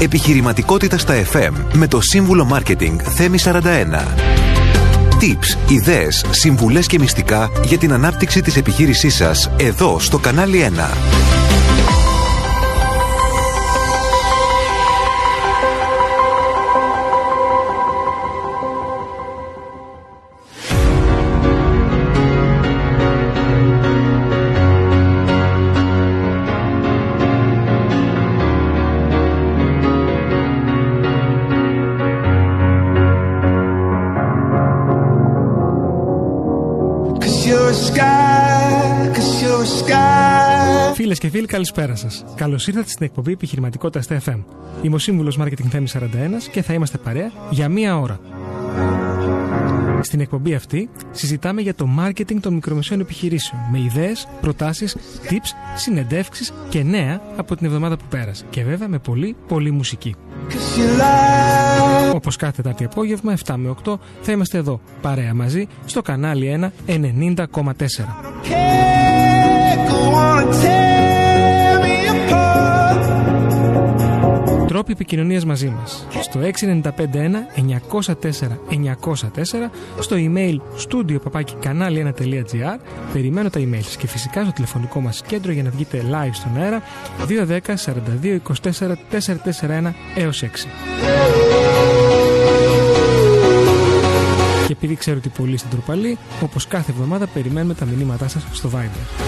Επιχειρηματικότητα στα FM με το σύμβουλο Marketing Θέμη 41. Tips, ιδέες, συμβουλές και μυστικά για την ανάπτυξη της επιχείρησής σας εδώ στο κανάλι 1. Φίλοι, καλησπέρα σας. Καλώς ήρθατε στην εκπομπή Επιχειρηματικότητας στα FM. Είμαι ο σύμβουλος Marketing Θέμης 41 και θα είμαστε παρέα για μία ώρα. Στην εκπομπή αυτή συζητάμε για το marketing των μικρομεσαίων επιχειρήσεων με ιδέες, προτάσεις, tips, συνεντεύξεις και νέα από την εβδομάδα που πέρασε. Και βέβαια με πολύ, πολύ μουσική. Όπως κάθε Τετάρτη απόγευμα, 7 με 8, θα είμαστε εδώ παρέα μαζί στο κανάλι 1 90,4. Τρόποι επικοινωνίας μαζί μας. Στο 6951 904 904, στο email studio1gr Περιμένω τα email και φυσικά στο τηλεφωνικό μας κέντρο για να βγείτε live στον αέρα 210 42 24 441 έως 6. Και επειδή ξέρω ότι πολλοί στην τροπαλή, όπως κάθε εβδομάδα περιμένουμε τα μηνύματά σας στο Viber.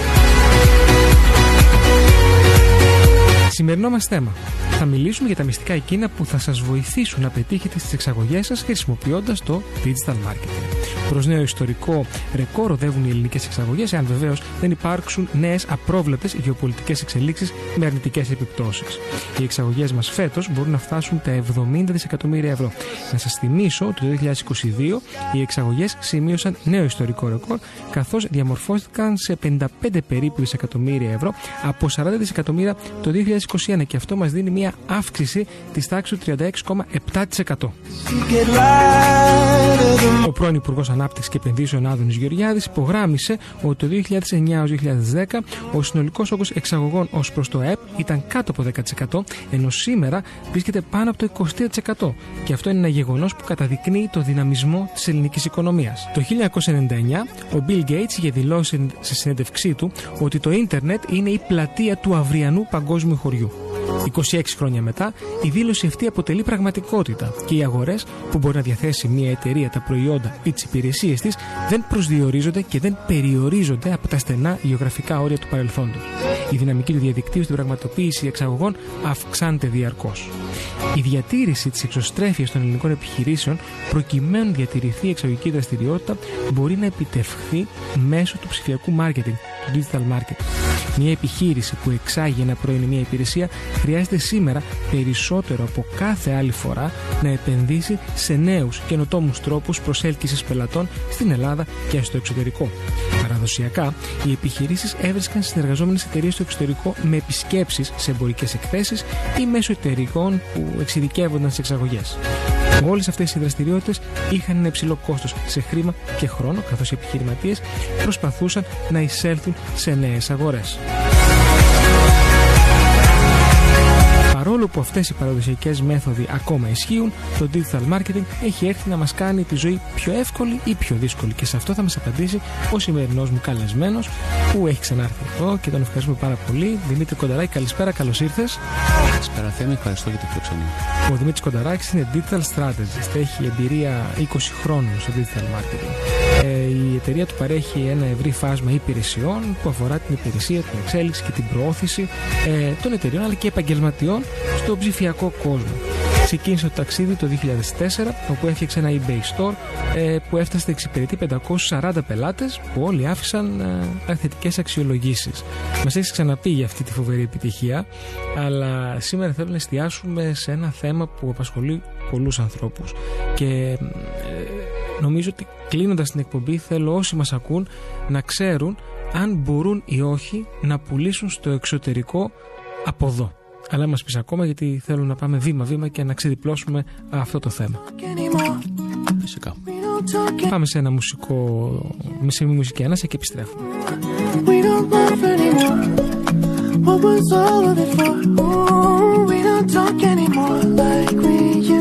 Σημερινό μας θέμα θα μιλήσουμε για τα μυστικά εκείνα που θα σας βοηθήσουν να πετύχετε στις εξαγωγές σας χρησιμοποιώντας το digital marketing. Προς νέο ιστορικό ρεκόρ οδεύουν οι ελληνικές εξαγωγές, εάν βεβαίως δεν υπάρξουν νέες απρόβλεπτες γεωπολιτικές εξελίξεις με αρνητικές επιπτώσεις. Οι εξαγωγές μας φέτος μπορούν να φτάσουν τα 70 δισεκατομμύρια ευρώ. Να σας θυμίσω ότι το 2022 οι εξαγωγές σημείωσαν νέο ιστορικό ρεκόρ, καθώς διαμορφώθηκαν σε 55 περίπου δισεκατομμύρια ευρώ από 40 δισεκατομμύρια το 2021 και αυτό μας δίνει μια αύξηση της τάξης του 36,7%. Ο πρώην Υπουργός Ανάπτυξης και Επενδύσεων Άδωνης Γεωργιάδης υπογράμμισε ότι το 2009-2010 ο συνολικός όγκος εξαγωγών ως προς το ΕΠ ήταν κάτω από 10%, ενώ σήμερα βρίσκεται πάνω από το 23%. Και αυτό είναι ένα γεγονός που καταδεικνύει το δυναμισμό της ελληνικής οικονομίας. Το 1999 ο Bill Gates είχε δηλώσει σε συνέντευξή του ότι το ίντερνετ είναι η πλατεία του αυριανού παγκόσμιου χωριού. 26 χρόνια μετά, η δήλωση αυτή αποτελεί πραγματικότητα και οι αγορές που μπορεί να διαθέσει μια εταιρεία τα προϊόντα ή τις υπηρεσίες της δεν προσδιορίζονται και δεν περιορίζονται από τα στενά γεωγραφικά όρια του παρελθόντος. Η δυναμική του διαδικτύου στην πραγματοποίηση εξαγωγών αυξάνεται διαρκώς. Η διατήρηση της εξωστρέφειας των ελληνικών επιχειρήσεων προκειμένου να διατηρηθεί η εξαγωγική δραστηριότητα μπορεί να επιτευχθεί μέσω του ψηφιακού marketing, του digital marketing. Μια επιχείρηση που εξάγει ένα προϊόν ή μια υπηρεσία χρειάζεται σήμερα περισσότερο από κάθε άλλη φορά να επενδύσει σε νέους καινοτόμους τρόπους προσέλκυσης πελατών στην Ελλάδα και στο εξωτερικό. Παραδοσιακά, οι επιχειρήσεις έβρισκαν συνεργαζόμενες εταιρείες στο εξωτερικό με επισκέψεις σε εμπορικές εκθέσεις ή μέσω εταιρικών που εξειδικεύονταν στι εξαγωγές. Όλες αυτές οι δραστηριότητες είχαν ένα υψηλό κόστος σε χρήμα και χρόνο, καθώς οι επιχειρηματίες προσπαθούσαν να εισέλθουν σε νέες αγορές. Παρόλο που αυτές οι παραδοσιακές μέθοδοι ακόμα ισχύουν, το digital marketing έχει έρθει να μας κάνει τη ζωή πιο εύκολη ή πιο δύσκολη. Και σε αυτό θα μας απαντήσει ο σημερινός μου καλεσμένος που έχει ξανάρθει εδώ και τον ευχαριστούμε πάρα πολύ. Δημήτρη Κονταράκη, καλησπέρα, καλώς ήρθες. Καλησπέρα Θέμη, ευχαριστώ για την φιλοξενία. Ο Δημήτρης Κονταράκης είναι digital strategist, έχει εμπειρία 20 χρόνων στο digital marketing. Ε, η εταιρεία του παρέχει ένα ευρύ φάσμα υπηρεσιών που αφορά την υπηρεσία, την εξέλιξη και την προώθηση ε, των εταιρεών αλλά και επαγγελματιών στο ψηφιακό κόσμο. Ξεκίνησε το ταξίδι το 2004, όπου έφτιαξε ένα eBay store ε, που έφτασε να εξυπηρετεί 540 πελάτες που όλοι άφησαν ε, θετικές αξιολογήσεις. Μας έχεις ξαναπεί για αυτή τη φοβερή επιτυχία, αλλά σήμερα θέλω να εστιάσουμε σε ένα θέμα που απασχολεί πολλούς ανθρώπους. Και ε, νομίζω ότι κλείνοντας την εκπομπή, θέλω όσοι μας ακούν να ξέρουν αν μπορούν ή όχι να πουλήσουν στο εξωτερικό από εδώ αλλά μας πεις ακόμα γιατί θέλω να πάμε βήμα-βήμα και να ξεδιπλώσουμε αυτό το θέμα. Φυσικά. Πάμε σε ένα μουσικό, σε μια μουσική έναση και επιστρέφουμε. We don't love anymore. What was all of it for? Oh, we don't don't talk anymore like we used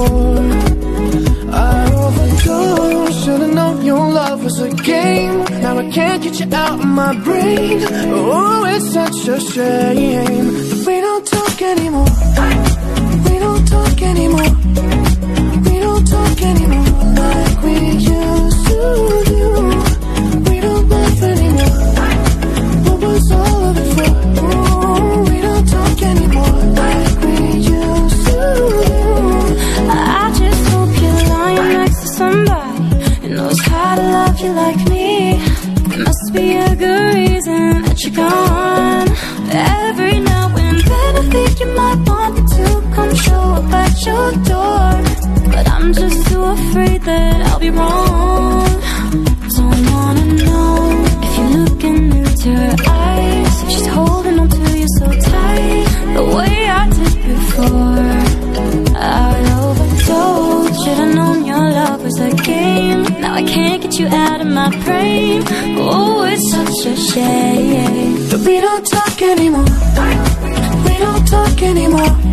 before. I overdosed. Should've known your love was a game. Now I can't get you out of my brain. Oh, it's such a shame we don't talk anymore. We don't talk anymore. Gone. Every now and then I think you might want me to come show up at your door. But I'm just too afraid that I'll be wrong. Don't wanna know if you're looking into her eyes. She's holding on to you so tight, the way I did before. I overdosed. Should've known your love was a game. Now I can't get you out of my brain. Oh, it's such a shame. But we don't talk anymore. We don't talk anymore.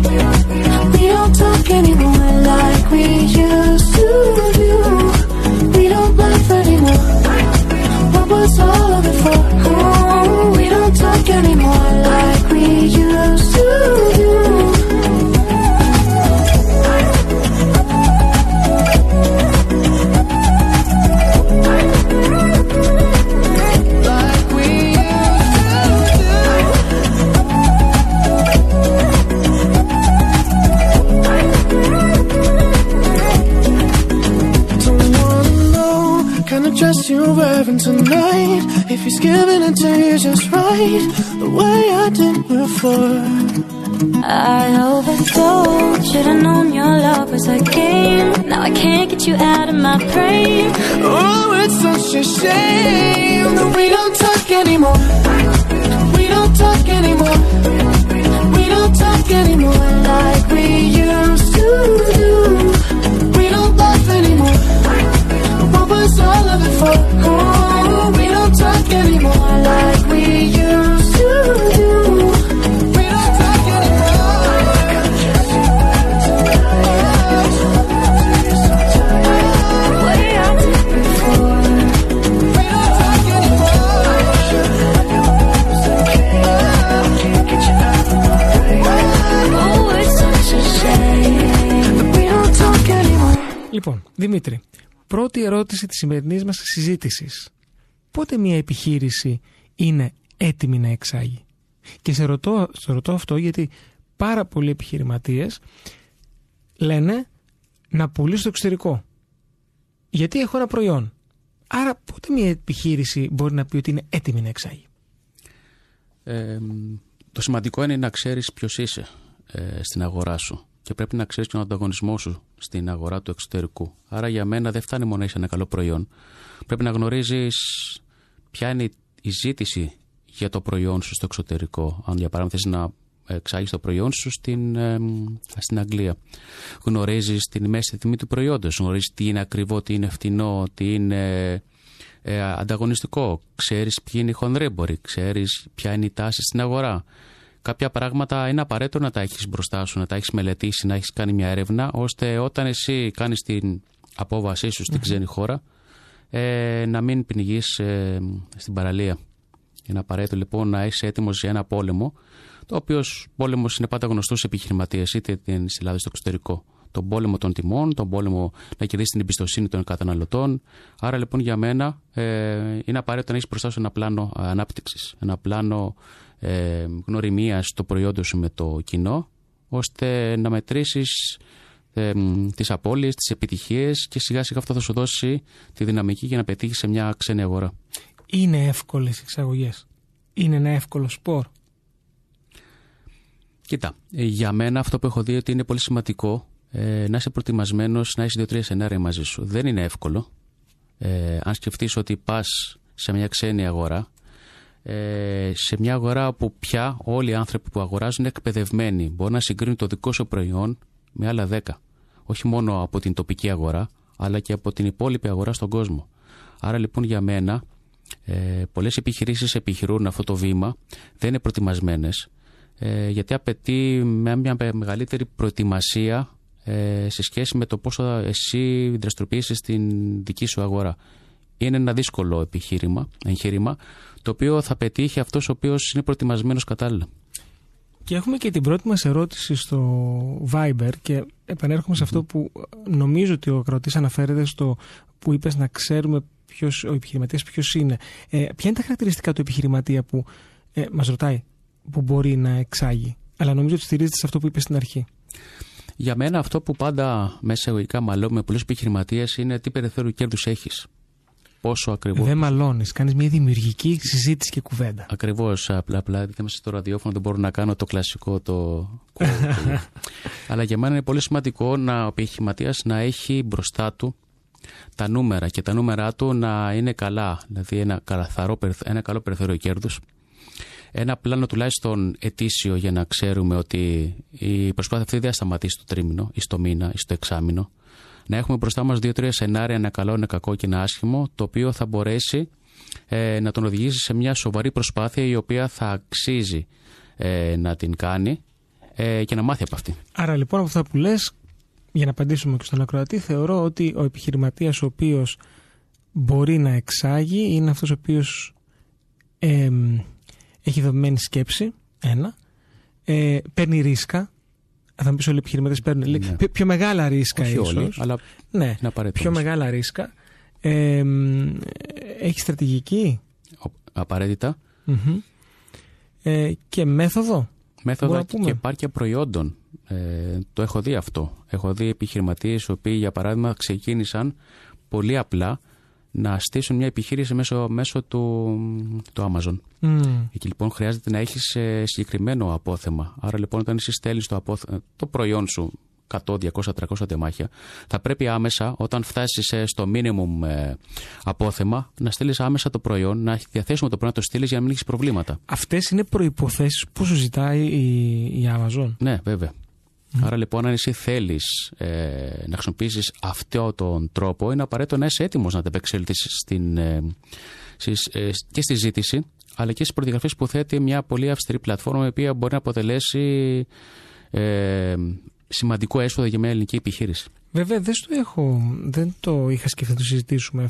My brain. Oh, it's such a shame that we don't talk anymore. Δημήτρη, πρώτη ερώτηση της σημερινής μας συζήτησης. Πότε μια επιχείρηση είναι έτοιμη να εξάγει; Και σε ρωτώ, σε ρωτώ αυτό γιατί πάρα πολλοί επιχειρηματίες λένε να πουλήσω στο εξωτερικό. Γιατί έχω ένα προϊόν. Άρα πότε μια επιχείρηση μπορεί να πει ότι είναι έτοιμη να εξάγει; Ε, το σημαντικό είναι να ξέρεις ποιος είσαι ε, στην αγορά σου και πρέπει να ξέρεις και τον ανταγωνισμό σου στην αγορά του εξωτερικού. Άρα για μένα δεν φτάνει μόνο να είσαι ένα καλό προϊόν. Πρέπει να γνωρίζεις ποια είναι η ζήτηση για το προϊόν σου στο εξωτερικό. Αν για παράδειγμα θες να εξάγεις το προϊόν σου στην, ε, στην Αγγλία. Γνωρίζεις την μέση τιμή του προϊόντος, γνωρίζεις τι είναι ακριβό, τι είναι φτηνό, τι είναι ε, ανταγωνιστικό. Ξέρεις ποιοι είναι οι χονδρέμποροι, ξέρεις ποια είναι η τάση στην αγορά. Κάποια πράγματα είναι απαραίτητο να τα έχεις μπροστά σου, να τα έχεις μελετήσει, να έχεις κάνει μια έρευνα, ώστε όταν εσύ κάνεις την απόβασή σου στην ξένη χώρα, ε, να μην πνιγείς ε, στην παραλία. Είναι απαραίτητο λοιπόν να είσαι έτοιμος για ένα πόλεμο, το οποίο πόλεμος είναι πάντα γνωστό σε επιχειρηματίες, είτε στην Ελλάδα είτε στο εξωτερικό. Τον πόλεμο των τιμών, τον πόλεμο να κερδίσεις την εμπιστοσύνη των καταναλωτών. Άρα λοιπόν για μένα ε, είναι απαραίτητο να έχεις μπροστά σου ένα πλάνο ανάπτυξης, ένα πλάνο ε, γνωριμία στο προϊόντο σου με το κοινό, ώστε να μετρήσεις ε, τις απώλειες, τις επιτυχίες και σιγά σιγά αυτό θα σου δώσει τη δυναμική για να πετύχεις σε μια ξένη αγορά. Είναι εύκολες εξαγωγές. Είναι ένα εύκολο σπορ. Κοίτα, ε, για μένα αυτό που έχω δει ότι είναι πολύ σημαντικό ε, να είσαι προετοιμασμένος να έχεις δύο-τρία σενάρια μαζί σου. Δεν είναι εύκολο. Ε, αν σκεφτείς ότι πας σε μια ξένη αγορά, ε, σε μια αγορά που πια όλοι οι άνθρωποι που αγοράζουν είναι εκπαιδευμένοι. Μπορεί να συγκρίνουν το δικό σου προϊόν με άλλα δέκα. Όχι μόνο από την τοπική αγορά, αλλά και από την υπόλοιπη αγορά στον κόσμο. Άρα λοιπόν για μένα, ε, πολλές επιχειρήσεις επιχειρούν αυτό το βήμα, δεν είναι προετοιμασμένες, ε, γιατί απαιτεί μια, μια μεγαλύτερη προετοιμασία ε, σε σχέση με το πόσο εσύ δραστηριοποιήσει στην δική σου αγορά. Είναι ένα δύσκολο επιχείρημα, εγχείρημα, το οποίο θα πετύχει αυτός ο οποίος είναι προετοιμασμένος κατάλληλα. Και έχουμε και την πρώτη μας ερώτηση στο Viber και επανέρχομαι σε αυτό που νομίζω ότι ο ακροατής αναφέρεται στο που είπες να ξέρουμε ποιος, ο επιχειρηματίας ποιος είναι. Ε, ποια είναι τα χαρακτηριστικά του επιχειρηματία που ε, μας ρωτάει που μπορεί να εξάγει; Αλλά νομίζω ότι στηρίζεται σε αυτό που είπες στην αρχή. Για μένα αυτό που πάντα μέσα εγωγικά μαλώ με πολλούς επιχειρηματίες είναι τι περιθώριο κέρδους έχεις. Πόσο ακριβώς. Δεν μαλώνεις, κάνεις μια δημιουργική συζήτηση και κουβέντα. Ακριβώς. Απλά, απλά δεν είμαστε στο ραδιόφωνο, δεν μπορώ να κάνω το κλασικό το. Αλλά για μένα είναι πολύ σημαντικό να, ο επιχειρηματίας να έχει μπροστά του τα νούμερα και τα νούμερα του να είναι καλά. Δηλαδή ένα, καλαθαρό, ένα καλό περιθώριο κέρδους. Ένα πλάνο τουλάχιστον ετήσιο για να ξέρουμε ότι η προσπάθεια αυτή δεν θα σταματήσει στο τρίμηνο ή στο μήνα ή στο εξάμηνο να έχουμε μπροστά μας δύο-τρία σενάρια, ένα καλό, ένα κακό και ένα άσχημο, το οποίο θα μπορέσει ε, να τον οδηγήσει σε μια σοβαρή προσπάθεια η οποία θα αξίζει ε, να την κάνει ε, και να μάθει από αυτή. Άρα λοιπόν από αυτά που λες, για να απαντήσουμε και στον ακροατή, θεωρώ ότι ο επιχειρηματίας ο οποίος μπορεί να εξάγει είναι αυτός ο οποίος ε, έχει δομημένη σκέψη, ένα, ε, παίρνει ρίσκα, θα μου πεις όλοι οι επιχειρηματίες παίρνουν ναι. πιο, πιο, μεγάλα ρίσκα Όχι ίσως. όλοι, αλλά ναι, πιο μεγάλα ρίσκα. Ε, έχει στρατηγική; Απαραίτητα. Ε, και μέθοδο; Μέθοδο και επάρκεια προϊόντων. Ε, το έχω δει αυτό. Έχω δει επιχειρηματίες οι οποίοι για παράδειγμα ξεκίνησαν πολύ απλά να στήσουν μια επιχείρηση μέσω, μέσω του, του Amazon. Mm. Εκεί λοιπόν χρειάζεται να έχεις ε, συγκεκριμένο απόθεμα. Άρα λοιπόν όταν εσύ στέλνεις το, το προϊόν σου 100, 200, 300 τεμάχια, θα πρέπει άμεσα όταν φτάσεις ε, στο minimum ε, απόθεμα να στείλεις άμεσα το προϊόν, να έχεις διαθέσιμο το προϊόν να το στείλεις για να μην έχεις προβλήματα. Αυτές είναι προϋποθέσεις που σου ζητάει η, η Amazon. Ναι, βέβαια. Άρα λοιπόν, αν εσύ θέλεις ε, να χρησιμοποιήσεις αυτό τον τρόπο, είναι απαραίτητο να είσαι έτοιμος να ανταπεξέλθεις ε, ε, και στη ζήτηση, αλλά και στις προδιαγραφές που θέτει μια πολύ αυστηρή πλατφόρμα, η οποία μπορεί να αποτελέσει ε, σημαντικό έσοδο για μια ελληνική επιχείρηση. Βέβαια, δεν το, έχω, δεν το είχα σκεφτεί να το συζητήσουμε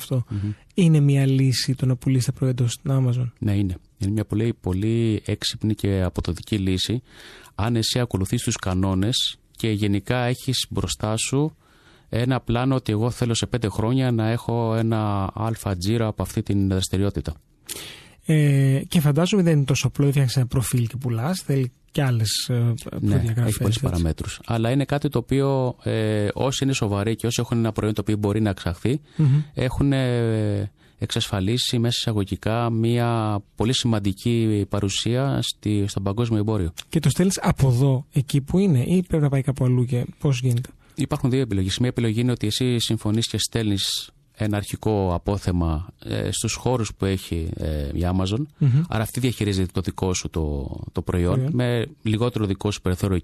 Είναι μια λύση το να πουλήσει τα προϊόντα στην Amazon; Ναι, είναι. Είναι μια πολύ, πολύ έξυπνη και αποδοτική λύση. Αν εσύ ακολουθείς τους κανόνες και γενικά έχεις μπροστά σου ένα πλάνο ότι εγώ θέλω σε πέντε χρόνια να έχω ένα αλφα τζίρο από αυτή την δραστηριότητα. Ε, και φαντάζομαι δεν είναι τόσο απλό, φτιάξει ένα προφίλ και πουλάς. Θέλει και άλλες προδιαγραφέ. Ναι, έχει πολλέ παραμέτρους. Αλλά είναι κάτι το οποίο ε, όσοι είναι σοβαροί και όσοι έχουν ένα προϊόν το οποίο μπορεί να εξαχθει έχουν ε, εξασφαλίσει μέσα εισαγωγικά μια πολύ σημαντική παρουσία στη, στο παγκόσμιο εμπόριο. Και το στέλνεις από εδώ, εκεί που είναι, ή πρέπει να πάει κάπου αλλού και πώς γίνεται; Υπάρχουν δύο επιλογές. Μία επιλογή είναι ότι εσύ συμφωνείς και στέλνεις ένα αρχικό απόθεμα ε, στους χώρους που έχει ε, η Amazon. Άρα αυτή διαχειρίζεται το δικό σου το, το προϊόν με λιγότερο δικό σου περιθώριο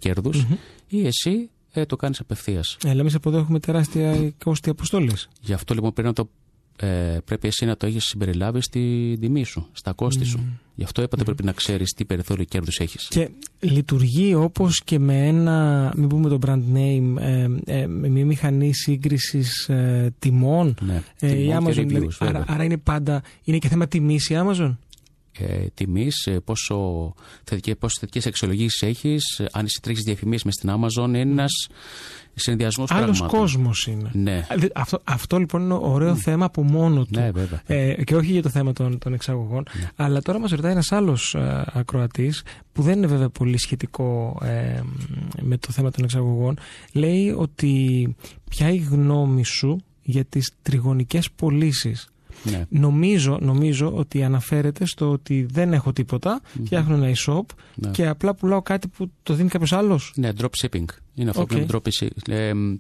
ή εσύ ε, το κάνεις απευθείας. Ε, λέμε από εδώ έχουμε τεράστια κόστη αποστόλες. Γι' αυτό λοιπόν πρέπει να το ε, πρέπει εσύ να το έχεις συμπεριλάβει στη τιμή σου, στα κόστη σου. Γι' αυτό είπατε πρέπει να ξέρεις τι περιθώριο κέρδους έχεις. Και λειτουργεί όπως και με ένα, μην πούμε το brand name, ε, ε, με μια μηχανή σύγκρισης ε, τιμών. Ναι, ε, τιμών η Amazon, και reviews, δηλαδή, άρα, άρα είναι πάντα, είναι και θέμα τιμής η Amazon; Ε, τιμής, ε, πόσο θετικές αξιολογήσει αξιολογήσεις έχεις, ε, αν εσύ τρέχεις διαφημίσεις μες στην Amazon, είναι ένας συνδυασμός Άλλος κόσμος είναι. Ναι. Αυτό, αυτό λοιπόν είναι ωραίο θέμα από μόνο του. Ναι, βέβαια. Ε, και όχι για το θέμα των, των εξαγωγών. Ναι. Αλλά τώρα μας ρωτάει ένας άλλος ε, ακροατής, που δεν είναι βέβαια πολύ σχετικό ε, με το θέμα των εξαγωγών. Λέει ότι ποια η γνώμη σου για τις τριγωνικές πωλήσεις Ναι. Νομίζω, νομίζω ότι αναφέρεται στο ότι δεν έχω τίποτα, φτιάχνω ένα e-shop Ναι. και απλά πουλάω κάτι που το δίνει κάποιος άλλος. Ναι, dropshipping. Είναι αυτό που Οκ. λέμε dropshipping. Ε, μ,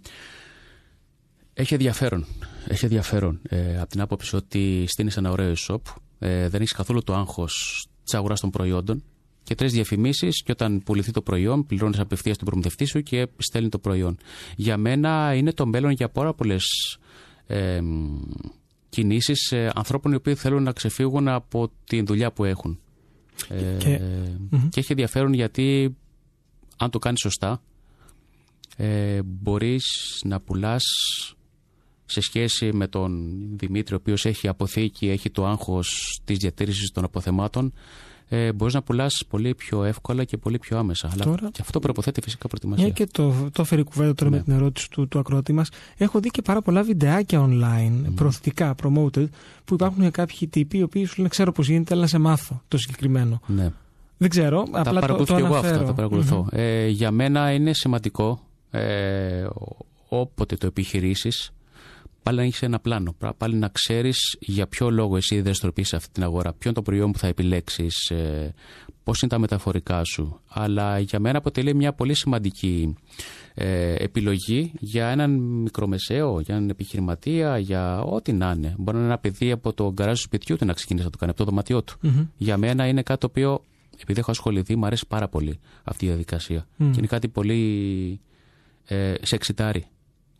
έχει ενδιαφέρον. Έχει ενδιαφέρον. Ε, από την άποψη ότι στήνεις ένα ωραίο e-shop, ε, δεν έχεις καθόλου το άγχος της αγοράς των προϊόντων και τρέχεις διαφημίσεις και όταν πουληθεί το προϊόν, πληρώνεις απευθείας τον προμηθευτή σου και στέλνει το προϊόν. Για μένα είναι το μέλλον για πάρα πολλές ε, κινήσεις ε, ανθρώπων οι οποίοι θέλουν να ξεφύγουν από τη δουλειά που έχουν. Ε, Και- και έχει ενδιαφέρον γιατί αν το κάνεις σωστά ε, μπορείς να πουλάς σε σχέση με τον Δημήτρη ο οποίος έχει αποθήκη, έχει το άγχος της διατήρησης των αποθεμάτων ε, μπορείς να πουλάς πολύ πιο εύκολα και πολύ πιο άμεσα. Αλλά Τώρα- και αυτό προποθέτει φυσικά προετοιμασία. Μια και το, το έφερε η κουβέντα τώρα Ναι. με την ερώτηση του, του ακροατή μας. Έχω δει και πάρα πολλά βιντεάκια online, προωθητικά, promoted, που υπάρχουν κάποιοι τύποι οι οποίοι σου λένε Ξέρω πώς γίνεται, αλλά να σε μάθω το συγκεκριμένο. Ναι. Δεν ξέρω, τα απλά το, παρακολουθώ το και εγώ αναφέρω. αυτά, τα παρακολουθώ. Ε, για μένα είναι σημαντικό ε, ο- όποτε το επιχειρήσεις πάλι να έχεις ένα πλάνο. Πρα- Πάλι να ξέρεις για ποιο λόγο εσύ δραστηριοποιείς σε αυτή την αγορά, ποιο είναι το προϊόν που θα επιλέξεις, ε, πώς είναι τα μεταφορικά σου. Αλλά για μένα αποτελεί μια πολύ σημαντική ε, επιλογή για έναν μικρομεσαίο, για έναν επιχειρηματία, για ό,τι να είναι. Μπορεί να είναι ένα παιδί από το γκαράζ του σπιτιού του να ξεκινήσει να το κάνει, από το δωματιό του. Μμμ. Για μένα είναι κάτι το οποίο, επειδή έχω ασχοληθεί, μου αρέσει πάρα πολύ αυτή η διαδικασία. Και είναι κάτι πολύ. Ε, σε εξητάρει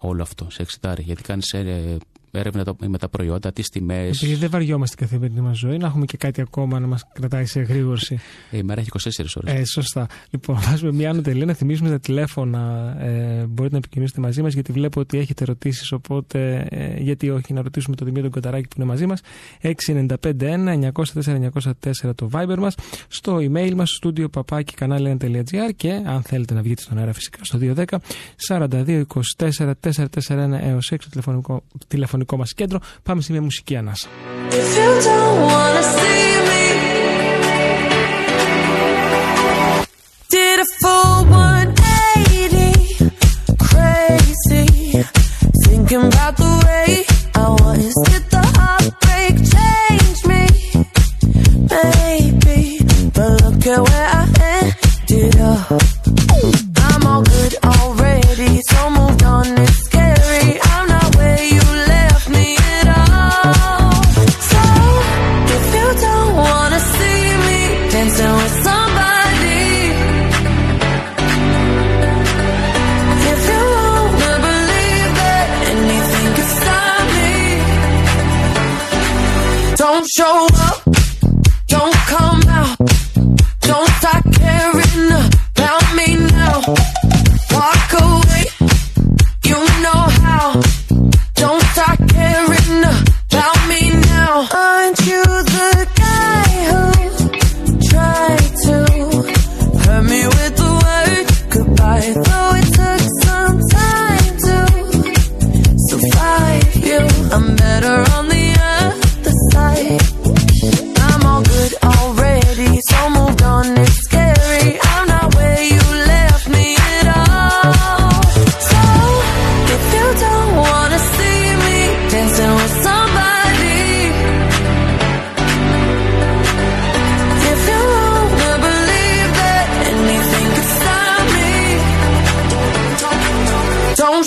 όλο αυτό. Σε εξητάρει. Γιατί κάνεις ε, έρευνα το- με τα προϊόντα, τις τιμές. Επειδή δεν βαριόμαστε την καθημερινή μας ζωή, να έχουμε και κάτι ακόμα να μας κρατάει σε γρήγορση. Ε, η μέρα έχει 24 ώρες. Ε, σωστά. Λοιπόν, βάζουμε μια άνω τελεία να θυμίσουμε τα τηλέφωνα. Ε, μπορείτε να επικοινωνήσετε μαζί μας, γιατί βλέπω ότι έχετε ερωτήσεις. Οπότε, ε, γιατί όχι, να ρωτήσουμε τον Δημήτρη Κοταράκη που είναι μαζί μας. 695-1-904-904 το Viber μας. Στο email μας, studio παπάκι κανάλι1.gr και αν θέλετε να βγείτε στον αέρα, φυσικά στο 210 42 24 441 έως 6 το τηλεφωνικό, τηλεφωνικό μας κέντρο. Πάμε σε μουσική ανάσα.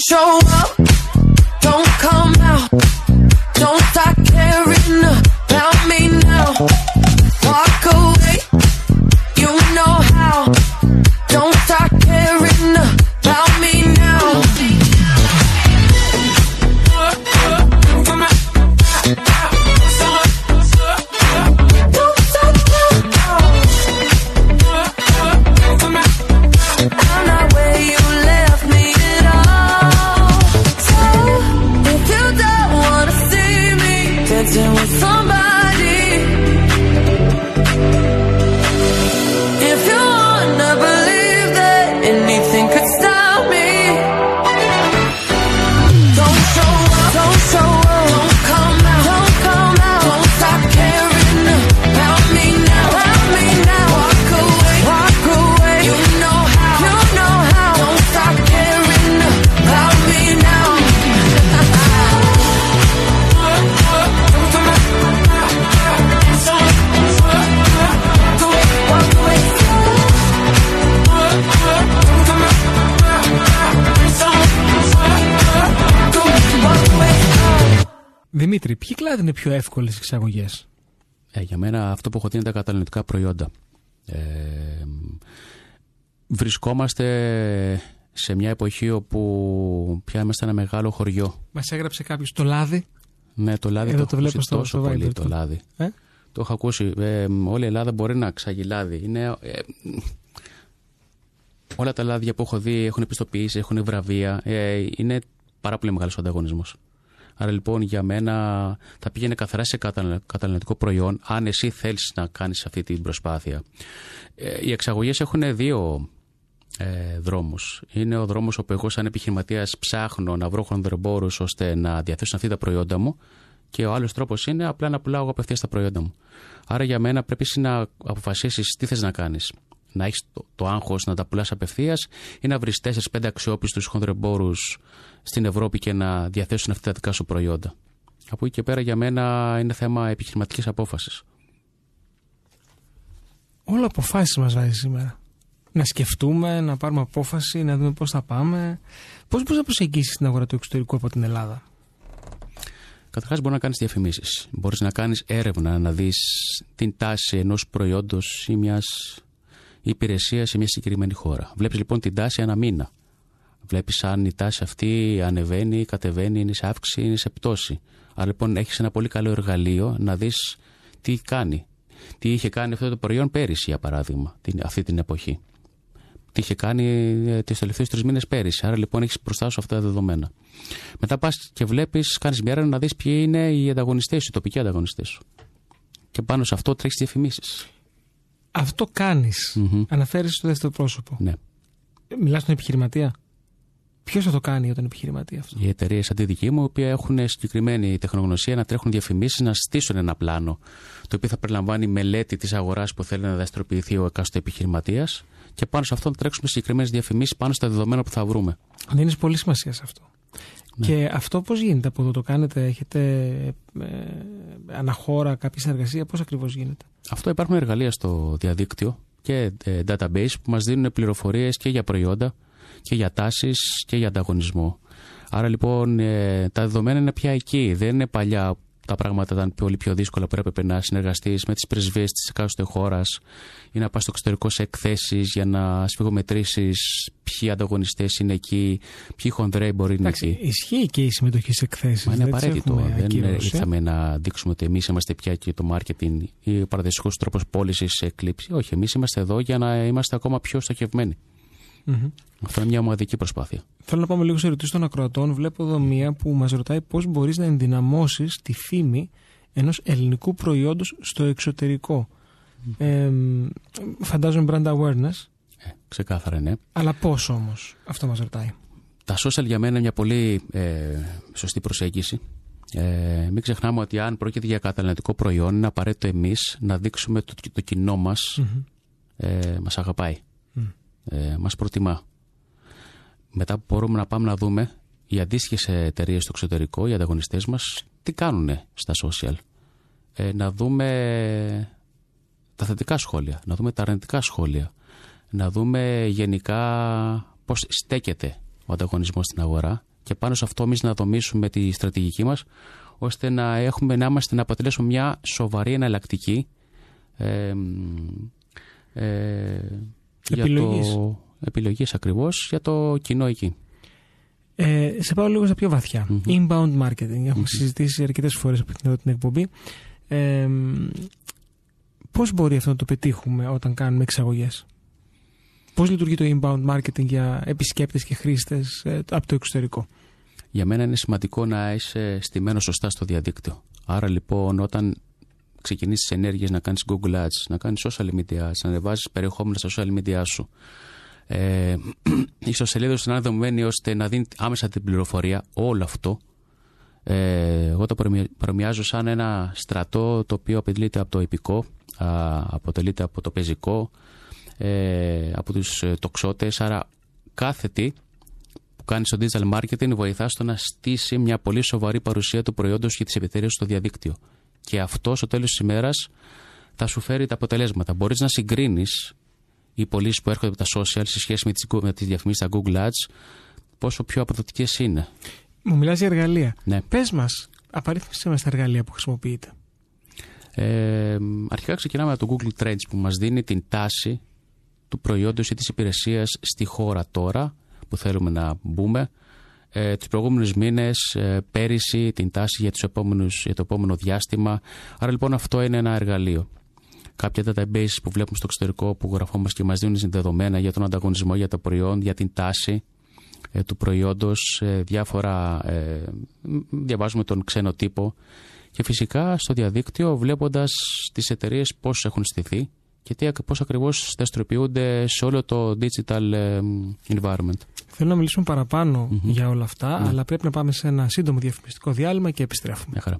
Show πιο εύκολες εξαγωγές. Ε, για μένα αυτό που έχω δει είναι τα καταναλωτικά προϊόντα. Ε, βρισκόμαστε σε μια εποχή όπου πια είμαστε ένα μεγάλο χωριό. Μας έγραψε κάποιος το λάδι; Ναι, το λάδι Εδώ το, το έχω βλέπω ακούσει στο- τόσο στο πολύ Viber το του. λάδι. Ε; Το έχω ακούσει. Ε, όλη η Ελλάδα μπορεί να ξάγει λάδι. Είναι, ε, όλα τα λάδια που έχω δει έχουν επιστοποιήσει, έχουν βραβεία. Ε, είναι πάρα πολύ μεγάλος ο ανταγωνισμός. Άρα λοιπόν για μένα θα πήγαινε καθαρά σε κατανα- καταναλωτικό προϊόν αν εσύ θέλεις να κάνεις αυτή την προσπάθεια. Ε, οι εξαγωγές έχουν δύο ε, δρόμους. Είναι ο δρόμος όπου εγώ σαν επιχειρηματίας ψάχνω να βρω χονδρεμπόρους ώστε να διαθέσουν αυτή τα προϊόντα μου και ο άλλος τρόπος είναι απλά να πουλάω εγώ απευθείας τα προϊόντα μου. Άρα για μένα πρέπει εσύ να αποφασίσεις τι θες να κάνεις. Να έχεις το, το άγχος να τα πουλάς απευθείας ή να βρεις 4-5 αξιόπιστους χονδρεμπόρους στην Ευρώπη και να διαθέσουν αυτά τα δικά σου προϊόντα. Από εκεί και πέρα για μένα είναι θέμα επιχειρηματικής απόφασης. Όλο αποφάσεις μας βάζεις σήμερα. Να σκεφτούμε, να πάρουμε απόφαση, να δούμε πώς θα πάμε. Πώς μπορείς να προσεγγίσεις την αγορά του εξωτερικού από την Ελλάδα; Καταρχάς, μπορεί να κάνεις διαφημίσεις. Μπορείς να κάνεις έρευνα, να δεις την τάση ενός προϊόντος ή μιας υπηρεσία σε μια συγκεκριμένη χώρα. Βλέπεις λοιπόν την τάση ένα μήνα. Βλέπεις αν η τάση αυτή ανεβαίνει, κατεβαίνει, είναι σε αύξηση, είναι σε πτώση. Άρα λοιπόν έχεις ένα πολύ καλό εργαλείο να δεις τι κάνει. Τι είχε κάνει αυτό το προϊόν πέρυσι, για παράδειγμα, την, αυτή την εποχή. Τι είχε κάνει ε, τις τελευταίου τρεις μήνες πέρυσι. Άρα λοιπόν έχεις μπροστά σου αυτά τα δεδομένα. Μετά πας και βλέπεις, κάνεις μια έρευνα να δεις ποιοι είναι οι ανταγωνιστές σου, οι τοπικοί ανταγωνιστές σου. Και πάνω σε αυτό τρέχεις διαφημίσεις. Αυτό κάνεις. Μμμ. Αναφέρεις στο δεύτερο πρόσωπο. Ναι. Μιλάς στον επιχειρηματία. Ποιος θα το κάνει για τον επιχειρηματία αυτό; Οι εταιρείες σαν τη δική μου, οι οποίε έχουν συγκεκριμένη τεχνογνωσία να τρέχουν διαφημίσεις, να στήσουν ένα πλάνο, το οποίο θα περιλαμβάνει μελέτη της αγοράς που θέλει να δραστηριοποιηθεί ο εκάστοτε επιχειρηματίας και πάνω σε αυτό να τρέξουμε συγκεκριμένες διαφημίσεις πάνω στα δεδομένα που θα βρούμε. Δίνει πολύ σημασία σε αυτό. Ναι. Και αυτό πώς γίνεται από εδώ το κάνετε, έχετε ε, αναχώρα κάποια συνεργασία, πώς ακριβώς γίνεται; Αυτό υπάρχουν εργαλεία στο διαδίκτυο και ε, database που μας δίνουν πληροφορίες και για προϊόντα και για τάσεις και για ανταγωνισμό. Άρα λοιπόν ε, τα δεδομένα είναι πια εκεί. Δεν είναι παλιά τα πράγματα ήταν πολύ πιο δύσκολα που έπρεπε να συνεργαστείς με τις πρεσβείες της εκάστοτε χώρας ή να πας στο εξωτερικό σε εκθέσεις για να σφιγομετρήσεις ποιοι ανταγωνιστές είναι εκεί, ποιοι χονδρέοι μπορεί να είναι εκεί. Εντάξει, ισχύει και η συμμετοχή σε εκθέσεις. Μα είναι απαραίτητο. Δεν ήρθαμε να δείξουμε ότι εμείς είμαστε πια και το marketing ή ο παραδοσιακός τρόπος πώλησης σε εκλήψη. Όχι, εμείς είμαστε εδώ για να είμαστε ακόμα πιο στοχευμένοι. Αυτό είναι μια ομαδική προσπάθεια. Θέλω να πάμε λίγο σε ερωτήσεις των ακροατών. Βλέπω εδώ μία που μας ρωτάει πώς μπορείς να ενδυναμώσεις τη φήμη ενός ελληνικού προϊόντος στο εξωτερικό. Ε, φαντάζομαι brand awareness, Ε, ξεκάθαρα ναι. αλλά πώς όμως, αυτό μας ρωτάει. Τα social για μένα είναι μια πολύ ε, σωστή προσέγγιση. Ε, μην ξεχνάμε ότι αν πρόκειται για καταναλωτικό προϊόν, είναι απαραίτητο εμείς να δείξουμε το, το κοινό μας ε, μας αγαπάει. Ε, μας προτιμά. Μετά μπορούμε να πάμε να δούμε οι αντίστοιχες εταιρείες στο εξωτερικό, οι ανταγωνιστές μας, τι κάνουν στα social. Ε, να δούμε τα θετικά σχόλια, να δούμε τα αρνητικά σχόλια, να δούμε γενικά πώς στέκεται ο ανταγωνισμός στην αγορά και πάνω σε αυτό εμείς να δομήσουμε τη στρατηγική μας ώστε να, έχουμε, να είμαστε να αποτελέσουμε μια σοβαρή εναλλακτική ε, ε, Επιλογής. Για το, επιλογής ακριβώς για το κοινό εκεί. Ε, σε πάω λίγο στα πιο βαθια Inbound marketing. Έχουμε συζητήσει αρκετές φορές από την, την εκπομπή. Ε, Πώς μπορεί αυτό να το πετύχουμε όταν κάνουμε εξαγωγές, Πώς λειτουργεί το inbound marketing για επισκέπτες και χρήστες από το εξωτερικό; Για μένα είναι σημαντικό να είσαι στημένος σωστά στο διαδίκτυο. Άρα λοιπόν όταν ξεκινήσεις τι ενέργειε να κάνεις Google Ads, να κάνεις social media ads, να ανεβάζει περιεχόμενα στα social media σου. Ε, η ιστοσελίδα σου να είναι δομημένη ώστε να δίνει άμεσα την πληροφορία, όλο αυτό. Ε, εγώ το παρομοιάζω σαν ένα στρατό το οποίο αποτελείται από το υπηκό, α, αποτελείται από το πεζικό, ε, από τους ε, τοξότες, άρα κάθε τι που κάνεις στο digital marketing βοηθά στο να στήσει μια πολύ σοβαρή παρουσία του προϊόντος και της επιθερίας στο διαδίκτυο. Και αυτός στο τέλος της ημέρας θα σου φέρει τα αποτελέσματα. Μπορείς να συγκρίνεις οι πωλήσεις που έρχονται από τα social σε σχέση με τις διαφημίσεις στα Google Ads, πόσο πιο αποδοτικές είναι. Μου μιλάς για εργαλεία. Ναι. Πες μας, απαρίθμησε μας τα εργαλεία που χρησιμοποιείτε. Ε, αρχικά ξεκινάμε από το Google Trends που μας δίνει την τάση του προϊόντος ή της υπηρεσίας στη χώρα τώρα που θέλουμε να μπούμε ε, τους προηγούμενους μήνες, ε, πέρυσι, την τάση για, τους επόμενους, για το επόμενο διάστημα. Άρα λοιπόν αυτό είναι ένα εργαλείο. Κάποια database που βλέπουμε στο εξωτερικό που γραφόμαστε και μας δίνουν δεδομένα για τον ανταγωνισμό, για το προϊόν, για την τάση ε, του προϊόντος, ε, διάφορα, ε, διαβάζουμε τον ξένο τύπο και φυσικά στο διαδίκτυο βλέποντας τις εταιρείες πώς έχουν στηθεί, και τι, πώς ακριβώς δραστηριοποιούνται σε όλο το digital environment; Θέλω να μιλήσουμε παραπάνω για όλα αυτά, ναι. αλλά πρέπει να πάμε σε ένα σύντομο διαφημιστικό διάλειμμα και επιστρέφουμε. Μια χαρά.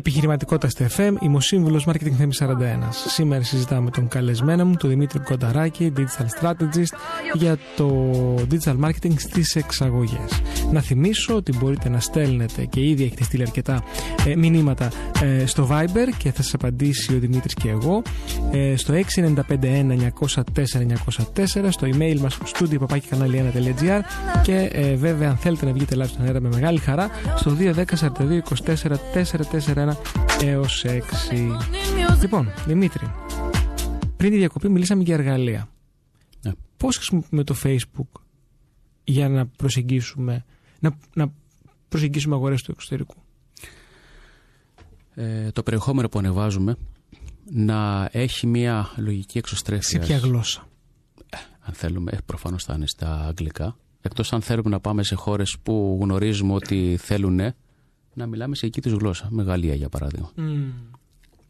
Επιχειρηματικότητα στο FM, είμαι ο σύμβουλος Marketing Θέμη 41. Σήμερα συζητάμε με τον καλεσμένο μου, τον Δημήτρη Κονταράκη, Digital Strategist, για το digital marketing στις εξαγωγές. Να θυμίσω ότι μπορείτε να στέλνετε και ήδη έχετε στείλει αρκετά ε, μηνύματα ε, στο Viber και θα σας απαντήσει ο Δημήτρης και εγώ ε, στο 6951 904 στο email μας studio.papaki.gr και ε, βέβαια αν θέλετε να βγείτε live στον αέρα με μεγάλη χαρά στο 210 42 24 441 έως 6. Λοιπόν, Δημήτρη, πριν τη διακοπή μιλήσαμε για εργαλεία. Ναι. Πώς χρησιμοποιούμε το Facebook για να προσεγγίσουμε, να, να προσεγγίσουμε αγορές του εξωτερικού; Ε, το περιεχόμενο που ανεβάζουμε να έχει μια λογική εξωστρέφειας. Σε ποια γλώσσα; αν θέλουμε, ε, προφανώς θα είναι στα αγγλικά. Εκτός αν θέλουμε να πάμε σε χώρες που γνωρίζουμε ότι θέλουν να μιλάμε σε εκεί τη γλώσσα. Με Γαλλία, για παράδειγμα.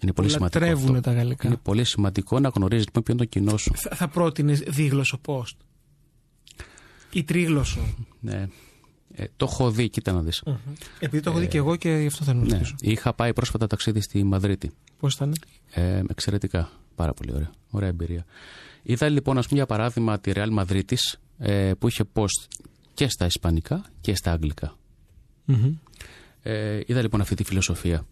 Είναι πολύ σημαντικό. Λατρεύουν αυτό. τα γαλλικά. Είναι πολύ σημαντικό να γνωρίζεις λοιπόν ποιο είναι το κοινό σου. Θα, θα πρότεινες δίγλωσσο post. Ή τρίγλωσσο; Ναι. Ε, το έχω δει, κοίτα να δεις. Επειδή το έχω δει και εγώ και γι' αυτό θέλω να Ναι. ρωτήσω. Είχα πάει πρόσφατα ταξίδι στη Μαδρίτη. Πώς ήταν. Ε, εξαιρετικά. Πάρα πολύ ωραία. Ωραία εμπειρία. Είδα λοιπόν, ας πούμε, για παράδειγμα, τη Real Madrid ε, που είχε post και στα Ισπανικά και στα Αγγλικά. Μμμ. Ε, είδα λοιπόν αυτή τη φιλοσοφία.